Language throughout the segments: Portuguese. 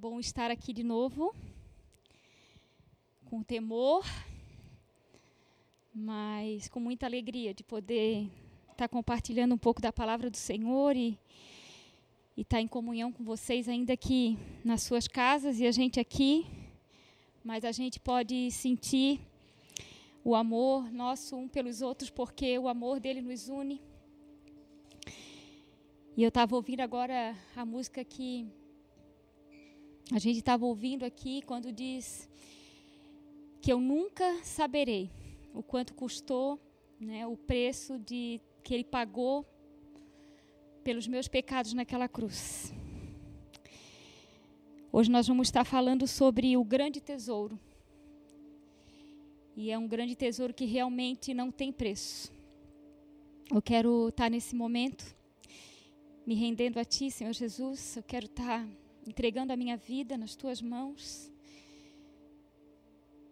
bom estar aqui de novo, com temor, mas com muita alegria de poder estar compartilhando um pouco da palavra do Senhor e estar em comunhão com vocês, ainda aqui nas suas casas e a gente aqui, mas a gente pode sentir o amor nosso um pelos outros, porque o amor dele nos une. E eu estava ouvindo agora a música que a gente estava ouvindo aqui quando diz que eu nunca saberei o quanto custou, né, o preço de que ele pagou pelos meus pecados naquela cruz. Hoje nós vamos estar falando sobre o grande tesouro. E é um grande tesouro que realmente não tem preço. Eu quero estar nesse momento me rendendo a Ti, Senhor Jesus. Eu quero estar entregando a minha vida nas tuas mãos,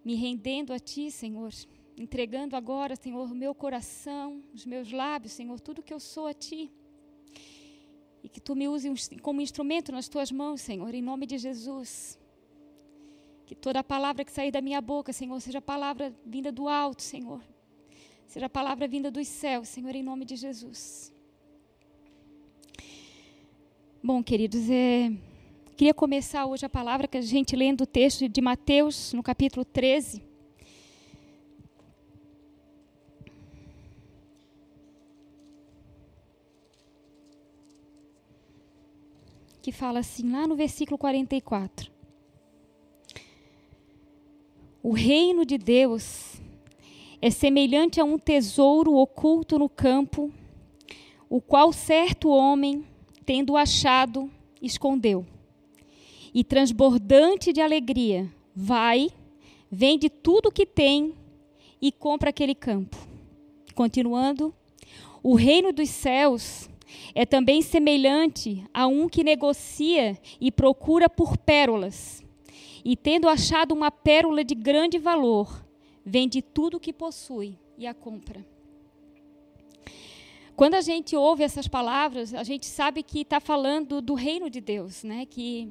me rendendo a ti, Senhor, entregando agora, Senhor, o meu coração, os meus lábios, Senhor, tudo que eu sou a ti. E que tu me uses como instrumento nas tuas mãos, Senhor, em nome de Jesus. Que toda palavra que sair da minha boca, Senhor, seja palavra vinda do alto, Senhor. Seja palavra vinda dos céus, Senhor, em nome de Jesus. Bom, queridos, é, Queria começar hoje a palavra que a gente lendo o texto de Mateus, no capítulo 13. Que fala assim, lá no versículo 44. O reino de Deus é semelhante a um tesouro oculto no campo, o qual certo homem, tendo achado, escondeu e transbordante de alegria, vai, vende tudo o que tem e compra aquele campo. Continuando, o reino dos céus é também semelhante a um que negocia e procura por pérolas. E tendo achado uma pérola de grande valor, vende tudo o que possui e a compra. Quando a gente ouve essas palavras, a gente sabe que está falando do reino de Deus, né? Que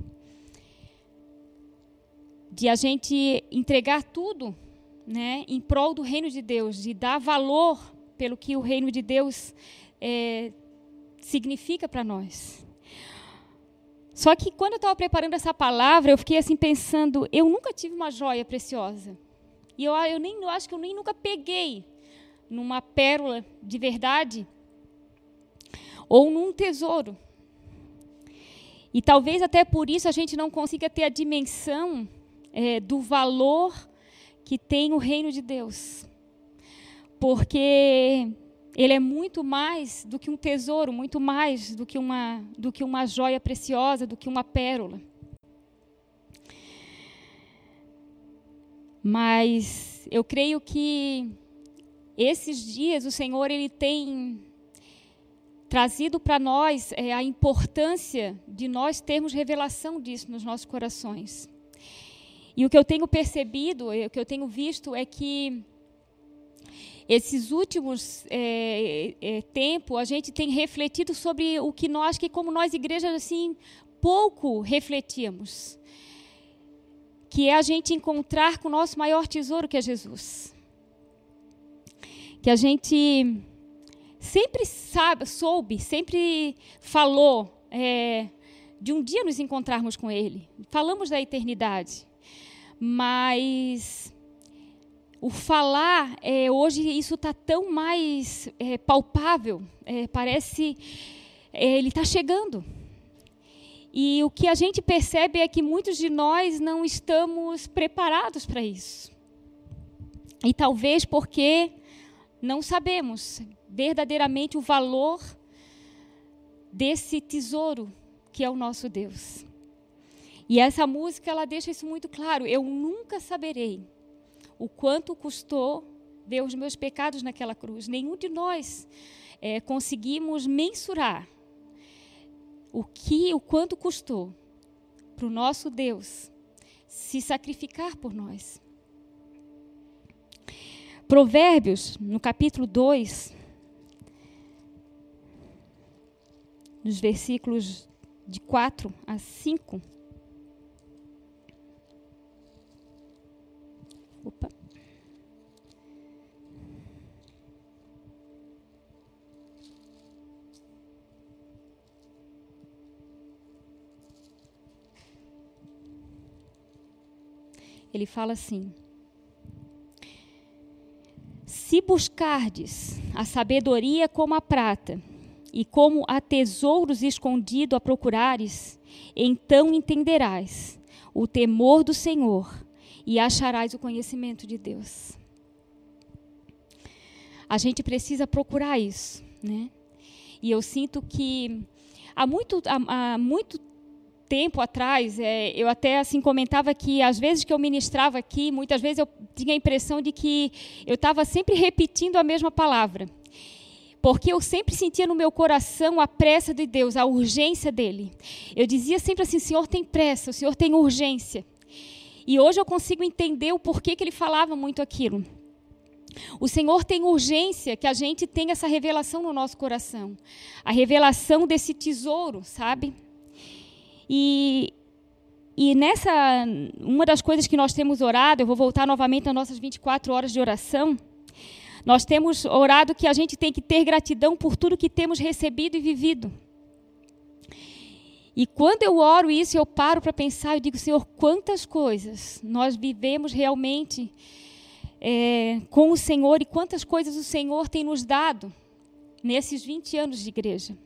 de a gente entregar tudo né, em prol do reino de Deus, de dar valor pelo que o reino de Deus é, significa para nós. Só que quando eu estava preparando essa palavra, eu fiquei assim pensando, eu nunca tive uma joia preciosa. E eu, eu nem eu acho que eu nem nunca peguei numa pérola de verdade ou num tesouro. E talvez até por isso a gente não consiga ter a dimensão é, do valor que tem o reino de Deus. Porque ele é muito mais do que um tesouro, muito mais do que uma, do que uma joia preciosa, do que uma pérola. Mas eu creio que esses dias o Senhor ele tem trazido para nós é, a importância de nós termos revelação disso nos nossos corações. E o que eu tenho percebido, o que eu tenho visto é que esses últimos é, é, tempos a gente tem refletido sobre o que nós, que como nós igrejas assim pouco refletíamos, que é a gente encontrar com o nosso maior tesouro que é Jesus, que a gente sempre sabe, soube, sempre falou é, de um dia nos encontrarmos com Ele, falamos da eternidade mas o falar é, hoje isso está tão mais é, palpável, é, parece é, ele está chegando. E o que a gente percebe é que muitos de nós não estamos preparados para isso. E talvez porque não sabemos verdadeiramente o valor desse tesouro que é o nosso Deus. E essa música ela deixa isso muito claro. Eu nunca saberei o quanto custou ver os meus pecados naquela cruz. Nenhum de nós é, conseguimos mensurar o que, o quanto custou para o nosso Deus se sacrificar por nós. Provérbios, no capítulo 2, nos versículos de 4 a 5. Opa. Ele fala assim: Se buscardes a sabedoria como a prata, e como a tesouros escondido a procurares, então entenderás o temor do Senhor e acharás o conhecimento de Deus. A gente precisa procurar isso, né? E eu sinto que há muito, há, há muito tempo atrás, é, eu até assim comentava que às vezes que eu ministrava aqui, muitas vezes eu tinha a impressão de que eu estava sempre repetindo a mesma palavra. Porque eu sempre sentia no meu coração a pressa de Deus, a urgência dele. Eu dizia sempre assim: Senhor tem pressa, o Senhor tem urgência. E hoje eu consigo entender o porquê que ele falava muito aquilo. O Senhor tem urgência que a gente tenha essa revelação no nosso coração. A revelação desse tesouro, sabe? E, e nessa, uma das coisas que nós temos orado, eu vou voltar novamente nas nossas 24 horas de oração. Nós temos orado que a gente tem que ter gratidão por tudo que temos recebido e vivido. E quando eu oro isso, eu paro para pensar e digo, Senhor, quantas coisas nós vivemos realmente é, com o Senhor e quantas coisas o Senhor tem nos dado nesses 20 anos de igreja.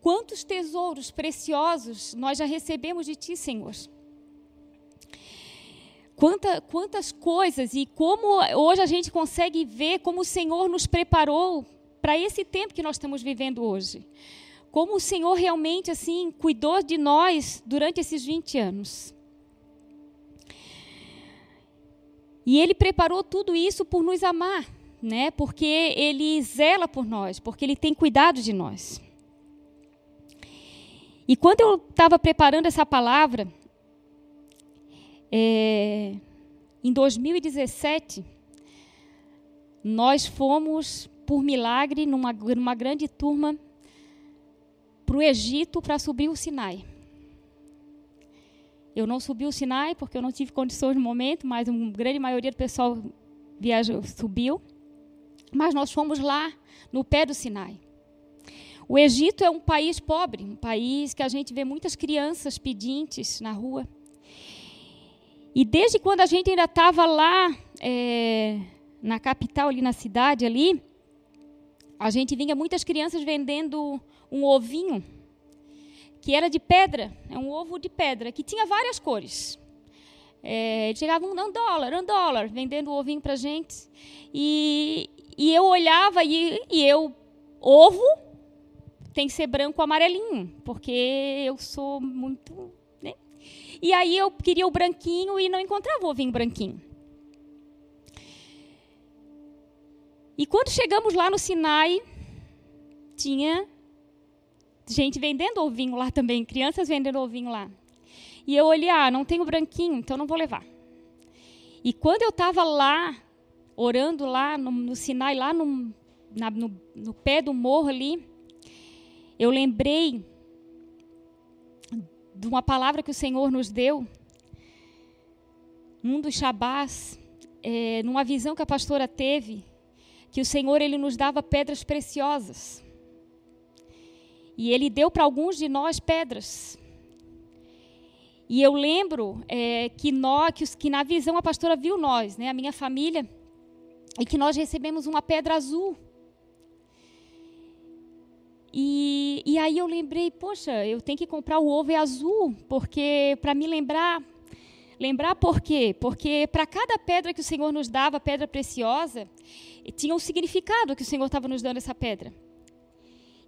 Quantos tesouros preciosos nós já recebemos de Ti, Senhor. Quanta, quantas coisas e como hoje a gente consegue ver como o Senhor nos preparou para esse tempo que nós estamos vivendo hoje. Como o Senhor realmente assim cuidou de nós durante esses 20 anos. E ele preparou tudo isso por nos amar, né? Porque ele zela por nós, porque ele tem cuidado de nós. E quando eu estava preparando essa palavra, é, em 2017, nós fomos, por milagre, numa, numa grande turma, para o Egito para subir o Sinai. Eu não subi o Sinai porque eu não tive condições no momento, mas uma grande maioria do pessoal viajou, subiu. Mas nós fomos lá, no pé do Sinai. O Egito é um país pobre, um país que a gente vê muitas crianças pedintes na rua. E desde quando a gente ainda estava lá é, na capital, ali na cidade, ali, a gente vinha muitas crianças vendendo um ovinho que era de pedra, é um ovo de pedra, que tinha várias cores. É, chegavam um dólar, um dólar, vendendo o ovinho para gente. E, e eu olhava e, e eu, ovo, tem que ser branco amarelinho, porque eu sou muito. Né? E aí eu queria o branquinho e não encontrava o ovinho branquinho. E quando chegamos lá no Sinai, tinha gente vendendo ovinho lá também, crianças vendendo ovinho lá. E eu olhei, ah, não tenho branquinho, então não vou levar. E quando eu estava lá, orando lá no, no Sinai, lá no, na, no, no pé do morro ali, eu lembrei de uma palavra que o Senhor nos deu, num dos Shabás, é, numa visão que a pastora teve, que o Senhor ele nos dava pedras preciosas. E ele deu para alguns de nós pedras. E eu lembro é, que, nós, que, que, na visão a pastora viu nós, né, a minha família, e que nós recebemos uma pedra azul. E, e aí eu lembrei, poxa, eu tenho que comprar o ovo azul, porque para me lembrar. Lembrar por quê? Porque para cada pedra que o Senhor nos dava, pedra preciosa, tinha um significado que o Senhor estava nos dando essa pedra.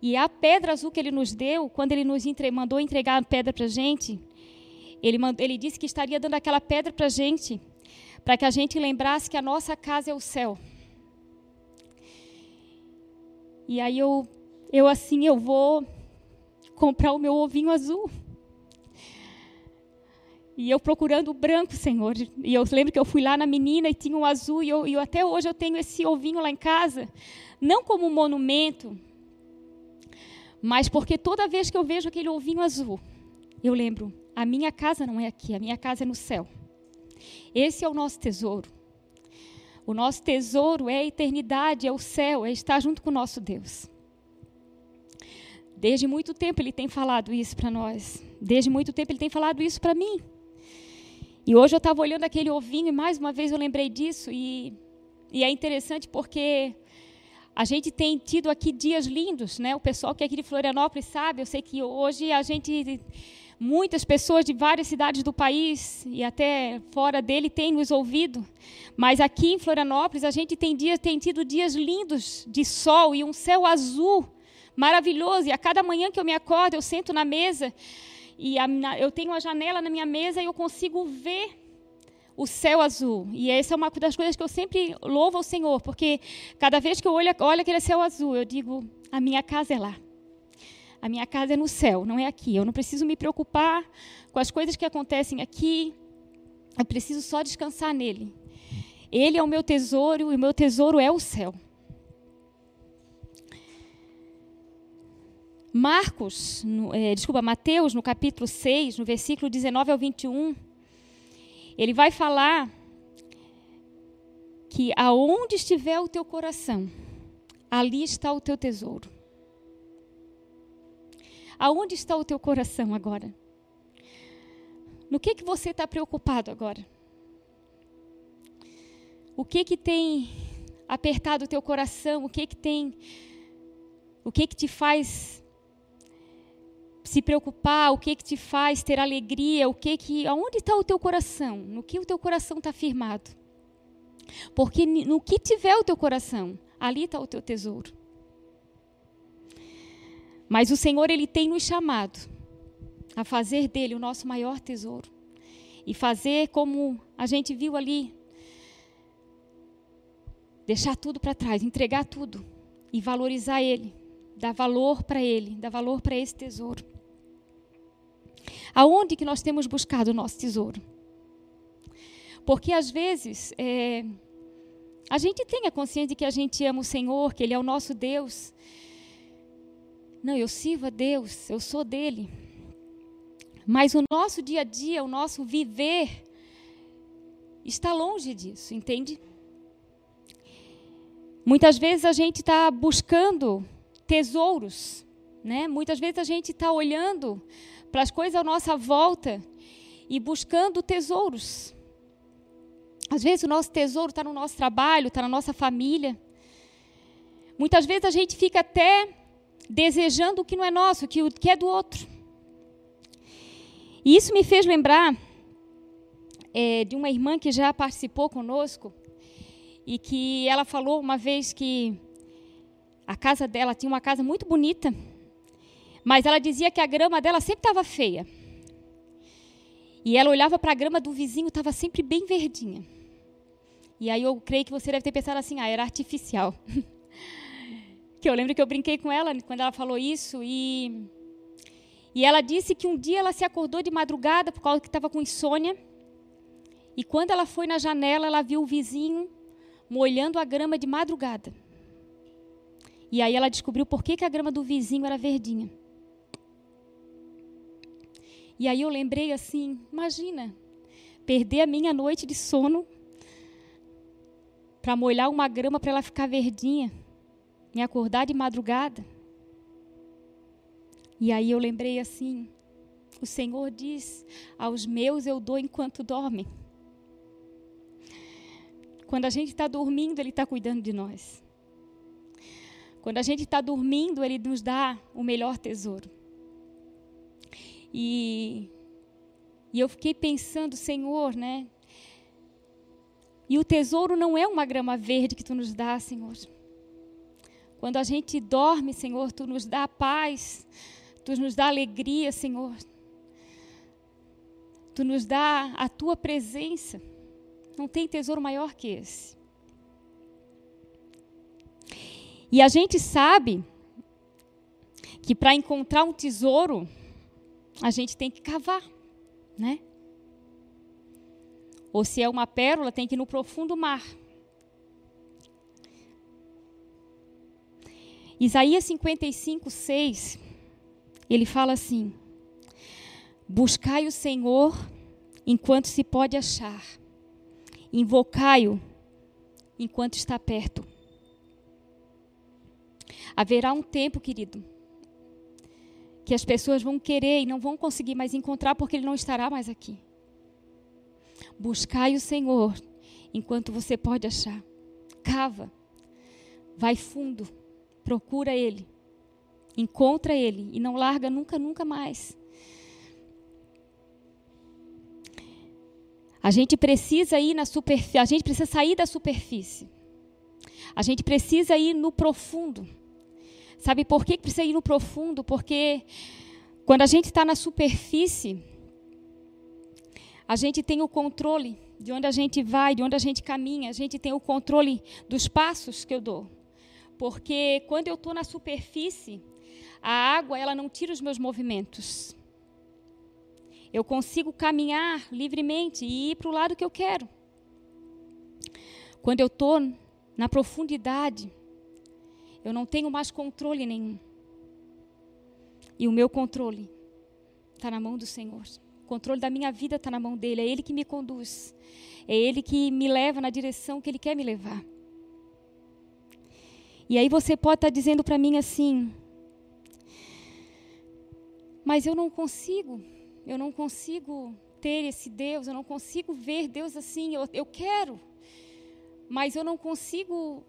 E a pedra azul que ele nos deu, quando ele nos entre, mandou entregar a pedra para a gente, ele, mandou, ele disse que estaria dando aquela pedra para a gente, para que a gente lembrasse que a nossa casa é o céu. E aí eu eu assim, eu vou comprar o meu ovinho azul. E eu procurando o branco, Senhor. E eu lembro que eu fui lá na menina e tinha um azul. E, eu, e até hoje eu tenho esse ovinho lá em casa. Não como um monumento, mas porque toda vez que eu vejo aquele ovinho azul, eu lembro: a minha casa não é aqui, a minha casa é no céu. Esse é o nosso tesouro. O nosso tesouro é a eternidade, é o céu, é estar junto com o nosso Deus. Desde muito tempo ele tem falado isso para nós. Desde muito tempo ele tem falado isso para mim. E hoje eu estava olhando aquele ovinho e mais uma vez eu lembrei disso. E, e é interessante porque a gente tem tido aqui dias lindos, né? O pessoal que é aqui de Florianópolis sabe, eu sei que hoje a gente muitas pessoas de várias cidades do país e até fora dele têm nos ouvido, mas aqui em Florianópolis a gente tem dias tem tido dias lindos de sol e um céu azul maravilhoso. E a cada manhã que eu me acordo, eu sento na mesa e a, eu tenho uma janela na minha mesa e eu consigo ver o céu azul. E essa é uma das coisas que eu sempre louvo ao Senhor, porque cada vez que eu olho, olho aquele céu azul, eu digo: a minha casa é lá. A minha casa é no céu, não é aqui. Eu não preciso me preocupar com as coisas que acontecem aqui. Eu preciso só descansar nele. Ele é o meu tesouro e o meu tesouro é o céu. Marcos, no, é, desculpa, Mateus, no capítulo 6, no versículo 19 ao 21, ele vai falar que aonde estiver o teu coração, ali está o teu tesouro. Aonde está o teu coração agora? No que que você está preocupado agora? O que que tem apertado o teu coração? O que que tem o que que te faz se preocupar, o que que te faz ter alegria, o que que, aonde está o teu coração? No que o teu coração está firmado? Porque no que tiver o teu coração, ali está o teu tesouro. Mas o Senhor ele tem nos chamado a fazer dele o nosso maior tesouro e fazer como a gente viu ali, deixar tudo para trás, entregar tudo e valorizar ele, dar valor para ele, dar valor para esse tesouro. Aonde que nós temos buscado o nosso tesouro? Porque às vezes é, a gente tem a consciência de que a gente ama o Senhor, que Ele é o nosso Deus. Não, eu sirvo a Deus, eu sou dele. Mas o nosso dia a dia, o nosso viver, está longe disso, entende? Muitas vezes a gente está buscando tesouros, né? Muitas vezes a gente está olhando para as coisas à nossa volta e buscando tesouros. Às vezes o nosso tesouro está no nosso trabalho, está na nossa família. Muitas vezes a gente fica até desejando o que não é nosso, o que é do outro. E isso me fez lembrar é, de uma irmã que já participou conosco e que ela falou uma vez que a casa dela tinha uma casa muito bonita mas ela dizia que a grama dela sempre estava feia. E ela olhava para a grama do vizinho, estava sempre bem verdinha. E aí eu creio que você deve ter pensado assim, ah, era artificial. que eu lembro que eu brinquei com ela quando ela falou isso e e ela disse que um dia ela se acordou de madrugada por causa que estava com insônia. E quando ela foi na janela, ela viu o vizinho molhando a grama de madrugada. E aí ela descobriu por que, que a grama do vizinho era verdinha. E aí eu lembrei assim: imagina, perder a minha noite de sono para molhar uma grama para ela ficar verdinha, me acordar de madrugada. E aí eu lembrei assim: o Senhor diz: aos meus eu dou enquanto dormem. Quando a gente está dormindo, Ele está cuidando de nós. Quando a gente está dormindo, Ele nos dá o melhor tesouro. E, e eu fiquei pensando, Senhor, né? E o tesouro não é uma grama verde que tu nos dá, Senhor. Quando a gente dorme, Senhor, tu nos dá paz, tu nos dá alegria, Senhor. Tu nos dá a tua presença. Não tem tesouro maior que esse. E a gente sabe que para encontrar um tesouro, a gente tem que cavar, né? Ou se é uma pérola, tem que ir no profundo mar. Isaías 55, 6, ele fala assim: Buscai o Senhor enquanto se pode achar, invocai-o enquanto está perto. Haverá um tempo, querido, que as pessoas vão querer e não vão conseguir mais encontrar porque ele não estará mais aqui. Buscai o Senhor enquanto você pode achar. Cava. Vai fundo. Procura Ele. Encontra Ele e não larga nunca, nunca mais. A gente precisa ir na superfície, a gente precisa sair da superfície. A gente precisa ir no profundo. Sabe por que precisa ir no profundo? Porque quando a gente está na superfície, a gente tem o controle de onde a gente vai, de onde a gente caminha, a gente tem o controle dos passos que eu dou. Porque quando eu estou na superfície, a água ela não tira os meus movimentos. Eu consigo caminhar livremente e ir para o lado que eu quero. Quando eu estou na profundidade, eu não tenho mais controle nenhum. E o meu controle está na mão do Senhor. O controle da minha vida está na mão dele. É Ele que me conduz. É Ele que me leva na direção que Ele quer me levar. E aí você pode estar tá dizendo para mim assim: Mas eu não consigo eu não consigo ter esse Deus, eu não consigo ver Deus assim. Eu, eu quero, mas eu não consigo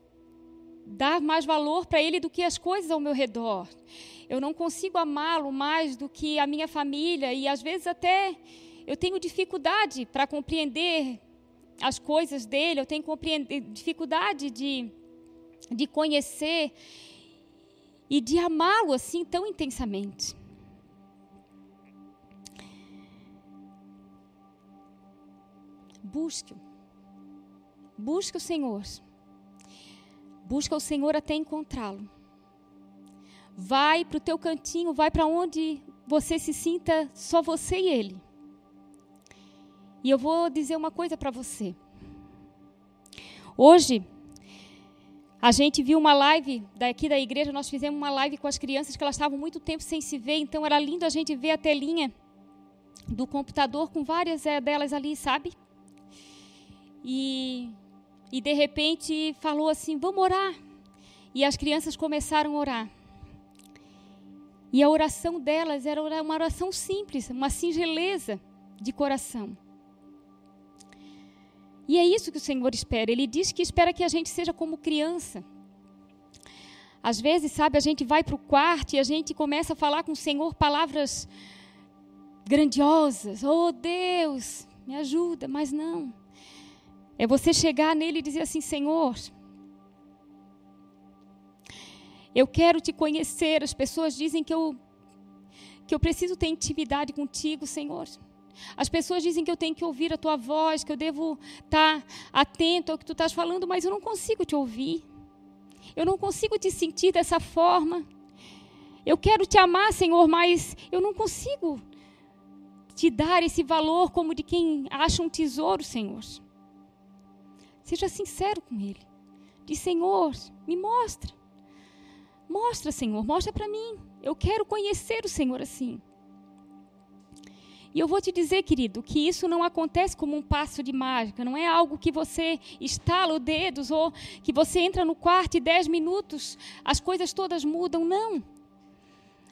dar mais valor para Ele do que as coisas ao meu redor. Eu não consigo amá-lo mais do que a minha família e às vezes até eu tenho dificuldade para compreender as coisas dele, eu tenho dificuldade de, de conhecer e de amá-lo assim tão intensamente. Busque-o. Busque o Senhor. Busca o Senhor até encontrá-lo. Vai para o teu cantinho, vai para onde você se sinta só você e Ele. E eu vou dizer uma coisa para você. Hoje, a gente viu uma live daqui da igreja, nós fizemos uma live com as crianças que elas estavam muito tempo sem se ver, então era lindo a gente ver a telinha do computador com várias é, delas ali, sabe? e, e de repente falou assim: vamos orar. E as crianças começaram a orar. E a oração delas era uma oração simples, uma singeleza de coração. E é isso que o Senhor espera. Ele diz que espera que a gente seja como criança. Às vezes, sabe, a gente vai para o quarto e a gente começa a falar com o Senhor palavras grandiosas. Oh Deus, me ajuda, mas não. É você chegar nele e dizer assim: Senhor, eu quero te conhecer. As pessoas dizem que eu, que eu preciso ter intimidade contigo, Senhor. As pessoas dizem que eu tenho que ouvir a tua voz, que eu devo estar atento ao que tu estás falando, mas eu não consigo te ouvir. Eu não consigo te sentir dessa forma. Eu quero te amar, Senhor, mas eu não consigo te dar esse valor como de quem acha um tesouro, Senhor. Seja sincero com Ele. Diz, Senhor, me mostra. Mostra, Senhor, mostra para mim. Eu quero conhecer o Senhor assim. E eu vou te dizer, querido, que isso não acontece como um passo de mágica, não é algo que você estala os dedos ou que você entra no quarto e dez minutos as coisas todas mudam. Não.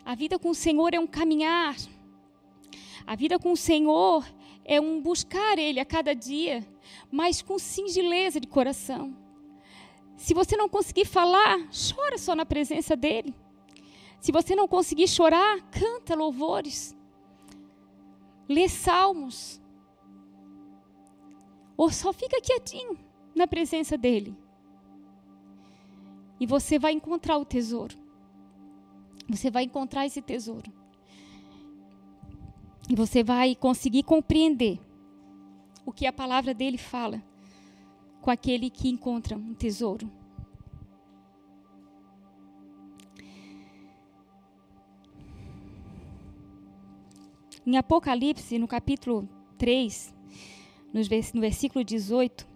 A vida com o Senhor é um caminhar. A vida com o Senhor é um buscar Ele a cada dia mas com singeleza de coração. Se você não conseguir falar, chora só na presença dele. Se você não conseguir chorar, canta louvores. Lê salmos. Ou só fica quietinho na presença dele. E você vai encontrar o tesouro. Você vai encontrar esse tesouro. E você vai conseguir compreender o que a palavra dele fala com aquele que encontra um tesouro. Em Apocalipse, no capítulo 3, no versículo 18,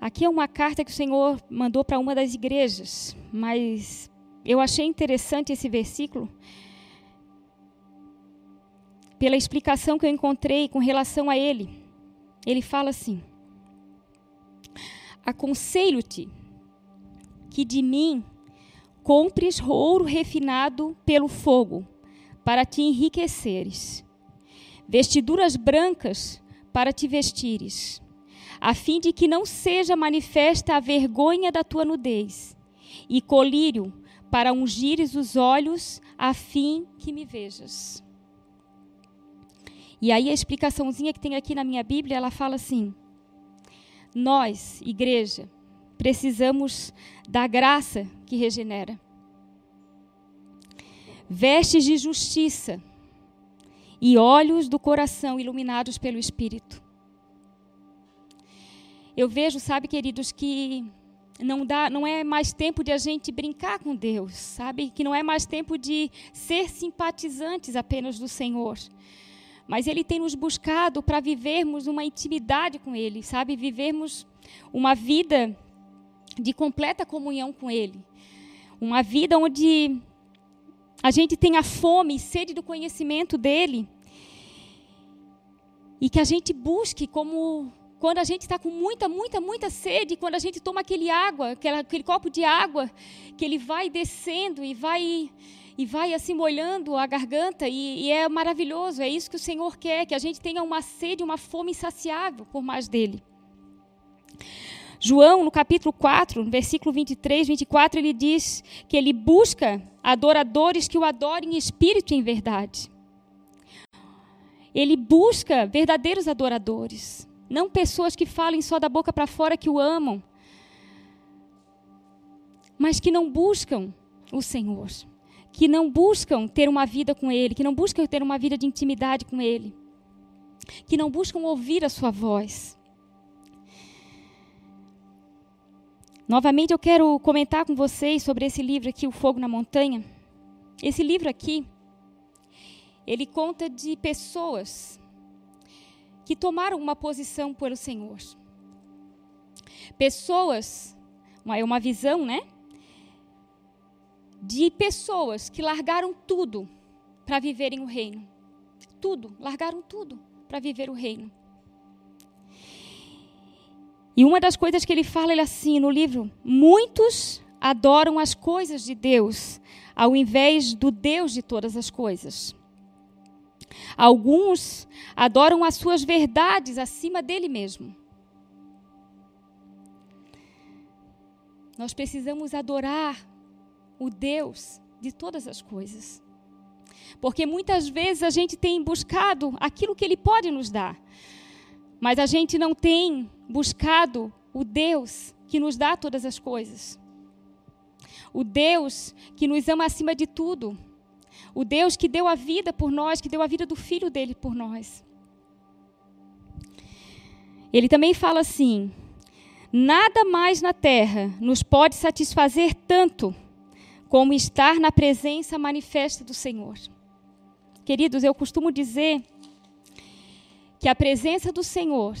aqui é uma carta que o Senhor mandou para uma das igrejas, mas eu achei interessante esse versículo pela explicação que eu encontrei com relação a ele. Ele fala assim: Aconselho-te que de mim compres ouro refinado pelo fogo, para te enriqueceres, vestiduras brancas para te vestires, a fim de que não seja manifesta a vergonha da tua nudez, e colírio para ungires os olhos, a fim que me vejas. E aí a explicaçãozinha que tem aqui na minha Bíblia, ela fala assim: Nós, igreja, precisamos da graça que regenera. Vestes de justiça e olhos do coração iluminados pelo Espírito. Eu vejo, sabe, queridos, que não dá, não é mais tempo de a gente brincar com Deus, sabe? Que não é mais tempo de ser simpatizantes apenas do Senhor. Mas ele tem nos buscado para vivermos uma intimidade com ele, sabe? Vivermos uma vida de completa comunhão com ele. Uma vida onde a gente tenha fome e sede do conhecimento dele. E que a gente busque como quando a gente está com muita, muita, muita sede, quando a gente toma aquele água, aquele, aquele copo de água, que ele vai descendo e vai e vai assim molhando a garganta e, e, é maravilhoso. É isso que o Senhor quer, que a gente tenha uma sede, uma fome insaciável por mais dele. João, no capítulo 4, no versículo 23, 24, ele diz que ele busca adoradores que o adorem em espírito e em verdade. Ele busca verdadeiros adoradores. Não pessoas que falem só da boca para fora que o amam, mas que não buscam o Senhor, que não buscam ter uma vida com Ele, que não buscam ter uma vida de intimidade com Ele, que não buscam ouvir a Sua voz. Novamente eu quero comentar com vocês sobre esse livro aqui, O Fogo na Montanha. Esse livro aqui, ele conta de pessoas que tomaram uma posição pelo Senhor. Pessoas, é uma visão, né? De pessoas que largaram tudo para viverem o reino. Tudo, largaram tudo para viver o reino. E uma das coisas que ele fala ele assim no livro, muitos adoram as coisas de Deus ao invés do Deus de todas as coisas. Alguns adoram as suas verdades acima dele mesmo. Nós precisamos adorar o Deus de todas as coisas. Porque muitas vezes a gente tem buscado aquilo que ele pode nos dar, mas a gente não tem buscado o Deus que nos dá todas as coisas. O Deus que nos ama acima de tudo. O Deus que deu a vida por nós, que deu a vida do filho dele por nós. Ele também fala assim: nada mais na terra nos pode satisfazer tanto como estar na presença manifesta do Senhor. Queridos, eu costumo dizer que a presença do Senhor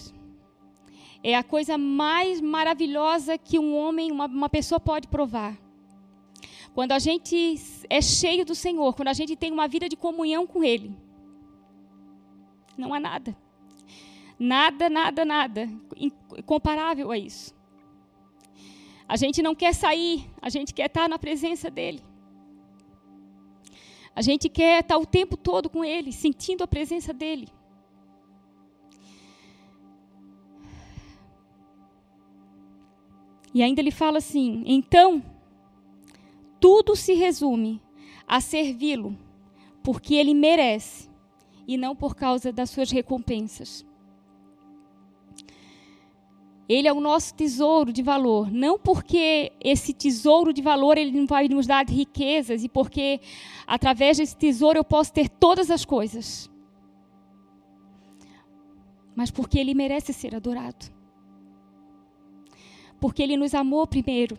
é a coisa mais maravilhosa que um homem, uma, uma pessoa pode provar. Quando a gente é cheio do Senhor, quando a gente tem uma vida de comunhão com Ele, não há nada. Nada, nada, nada comparável a isso. A gente não quer sair, a gente quer estar na presença dEle. A gente quer estar o tempo todo com Ele, sentindo a presença dEle. E ainda ele fala assim: então tudo se resume a servi-lo, porque ele merece, e não por causa das suas recompensas. Ele é o nosso tesouro de valor, não porque esse tesouro de valor ele não vai nos dar riquezas e porque através desse tesouro eu posso ter todas as coisas. Mas porque ele merece ser adorado. Porque ele nos amou primeiro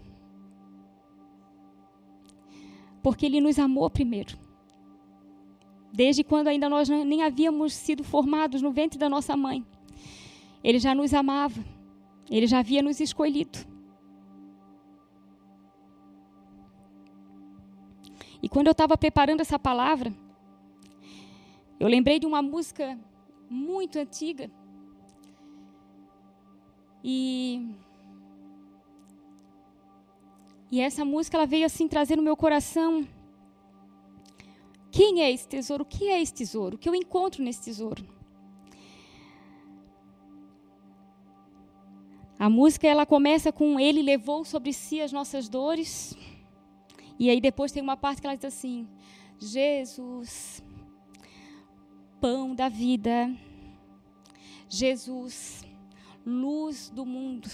porque Ele nos amou primeiro. Desde quando ainda nós nem havíamos sido formados no ventre da nossa mãe. Ele já nos amava. Ele já havia nos escolhido. E quando eu estava preparando essa palavra, eu lembrei de uma música muito antiga. E e essa música ela veio assim trazer no meu coração quem é esse tesouro? O que é esse tesouro? O que eu encontro nesse tesouro? A música ela começa com ele levou sobre si as nossas dores. E aí depois tem uma parte que ela diz assim: Jesus, pão da vida. Jesus, luz do mundo.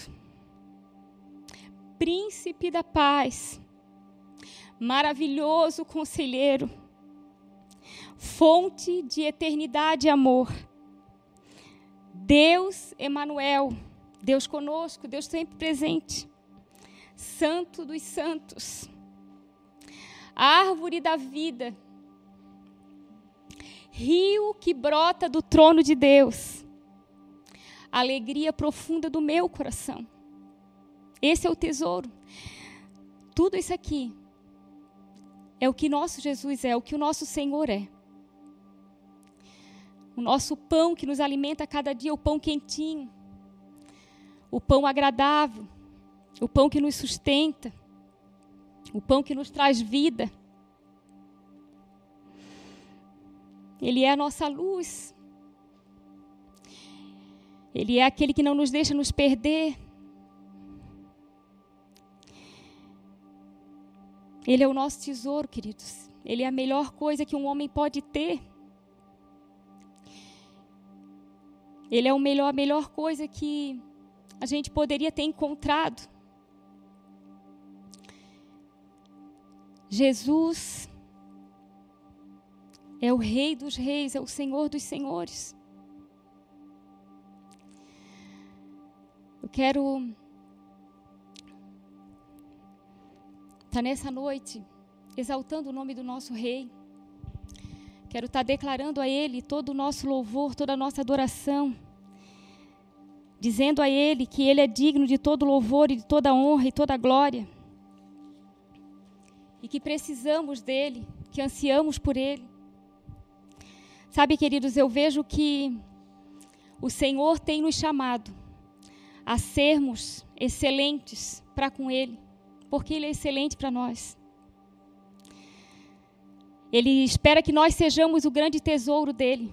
Príncipe da paz. Maravilhoso conselheiro. Fonte de eternidade e amor. Deus Emanuel Deus conosco, Deus sempre presente. Santo dos santos. Árvore da vida. Rio que brota do trono de Deus. Alegria profunda do meu coração. Esse é o tesouro. Tudo isso aqui é o que nosso Jesus é, o que o nosso Senhor é. O nosso pão que nos alimenta cada dia, o pão quentinho o pão agradável, o pão que nos sustenta, o pão que nos traz vida. Ele é a nossa luz. Ele é aquele que não nos deixa nos perder. Ele é o nosso tesouro, queridos. Ele é a melhor coisa que um homem pode ter. Ele é o melhor, a melhor coisa que a gente poderia ter encontrado. Jesus é o Rei dos Reis, é o Senhor dos Senhores. Eu quero estar tá nessa noite exaltando o nome do nosso Rei. Quero estar tá declarando a Ele todo o nosso louvor, toda a nossa adoração dizendo a Ele que Ele é digno de todo louvor e de toda honra e toda glória. E que precisamos dEle, que ansiamos por Ele. Sabe, queridos, eu vejo que o Senhor tem nos chamado a sermos excelentes para com Ele, porque Ele é excelente para nós. Ele espera que nós sejamos o grande tesouro dele.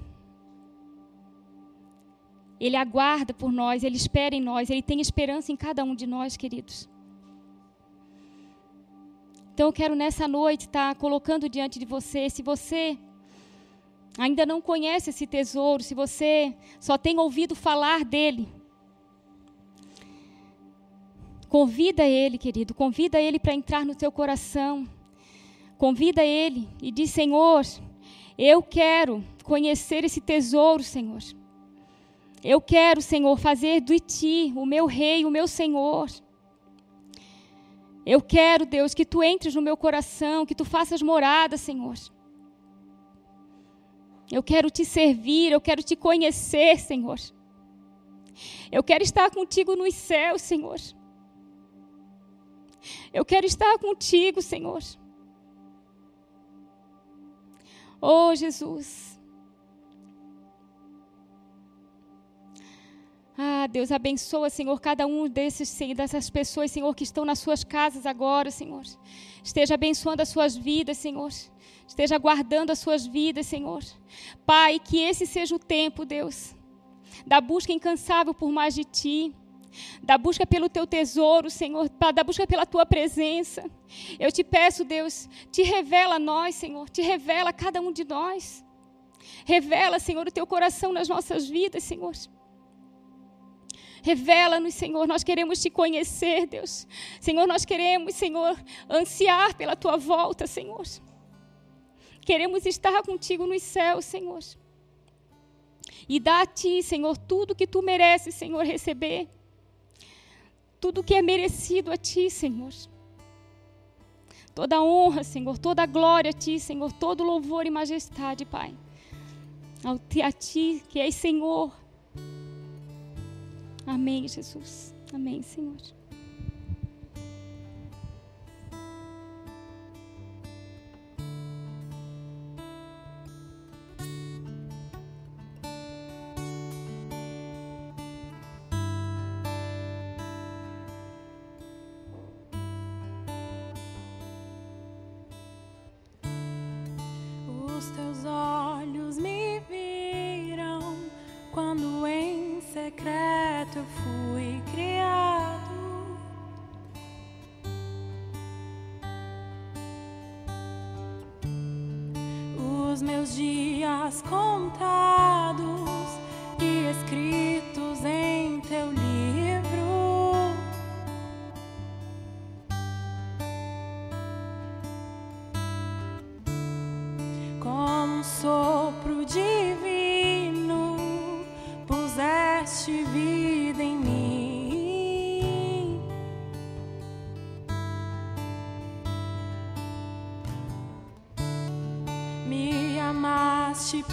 Ele aguarda por nós, Ele espera em nós, Ele tem esperança em cada um de nós, queridos. Então eu quero nessa noite estar colocando diante de você, se você ainda não conhece esse tesouro, se você só tem ouvido falar dele, convida ele, querido, convida ele para entrar no teu coração. Convida ele e diz: Senhor, eu quero conhecer esse tesouro, Senhor. Eu quero, Senhor, fazer de ti o meu rei, o meu Senhor. Eu quero, Deus, que tu entres no meu coração, que tu faças morada, Senhor. Eu quero te servir, eu quero te conhecer, Senhor. Eu quero estar contigo nos céus, Senhor. Eu quero estar contigo, Senhor. Oh, Jesus. Ah, Deus, abençoa, Senhor, cada um desses, dessas pessoas, Senhor, que estão nas suas casas agora, Senhor. Esteja abençoando as suas vidas, Senhor. Esteja guardando as suas vidas, Senhor. Pai, que esse seja o tempo, Deus, da busca incansável por mais de Ti, da busca pelo Teu tesouro, Senhor, da busca pela Tua presença. Eu te peço, Deus, te revela a nós, Senhor, te revela a cada um de nós. Revela, Senhor, o Teu coração nas nossas vidas, Senhor. Revela-nos, Senhor. Nós queremos te conhecer, Deus. Senhor, nós queremos, Senhor, ansiar pela tua volta, Senhor. Queremos estar contigo nos céus, Senhor. E dá a ti, Senhor, tudo que tu mereces, Senhor, receber. Tudo que é merecido a ti, Senhor. Toda honra, Senhor, toda glória a ti, Senhor, todo louvor e majestade, Pai. A ti, que és Senhor, Amém, Jesus. Amém, Senhor. Com um sopro divino puseste vida em mim. Me amaste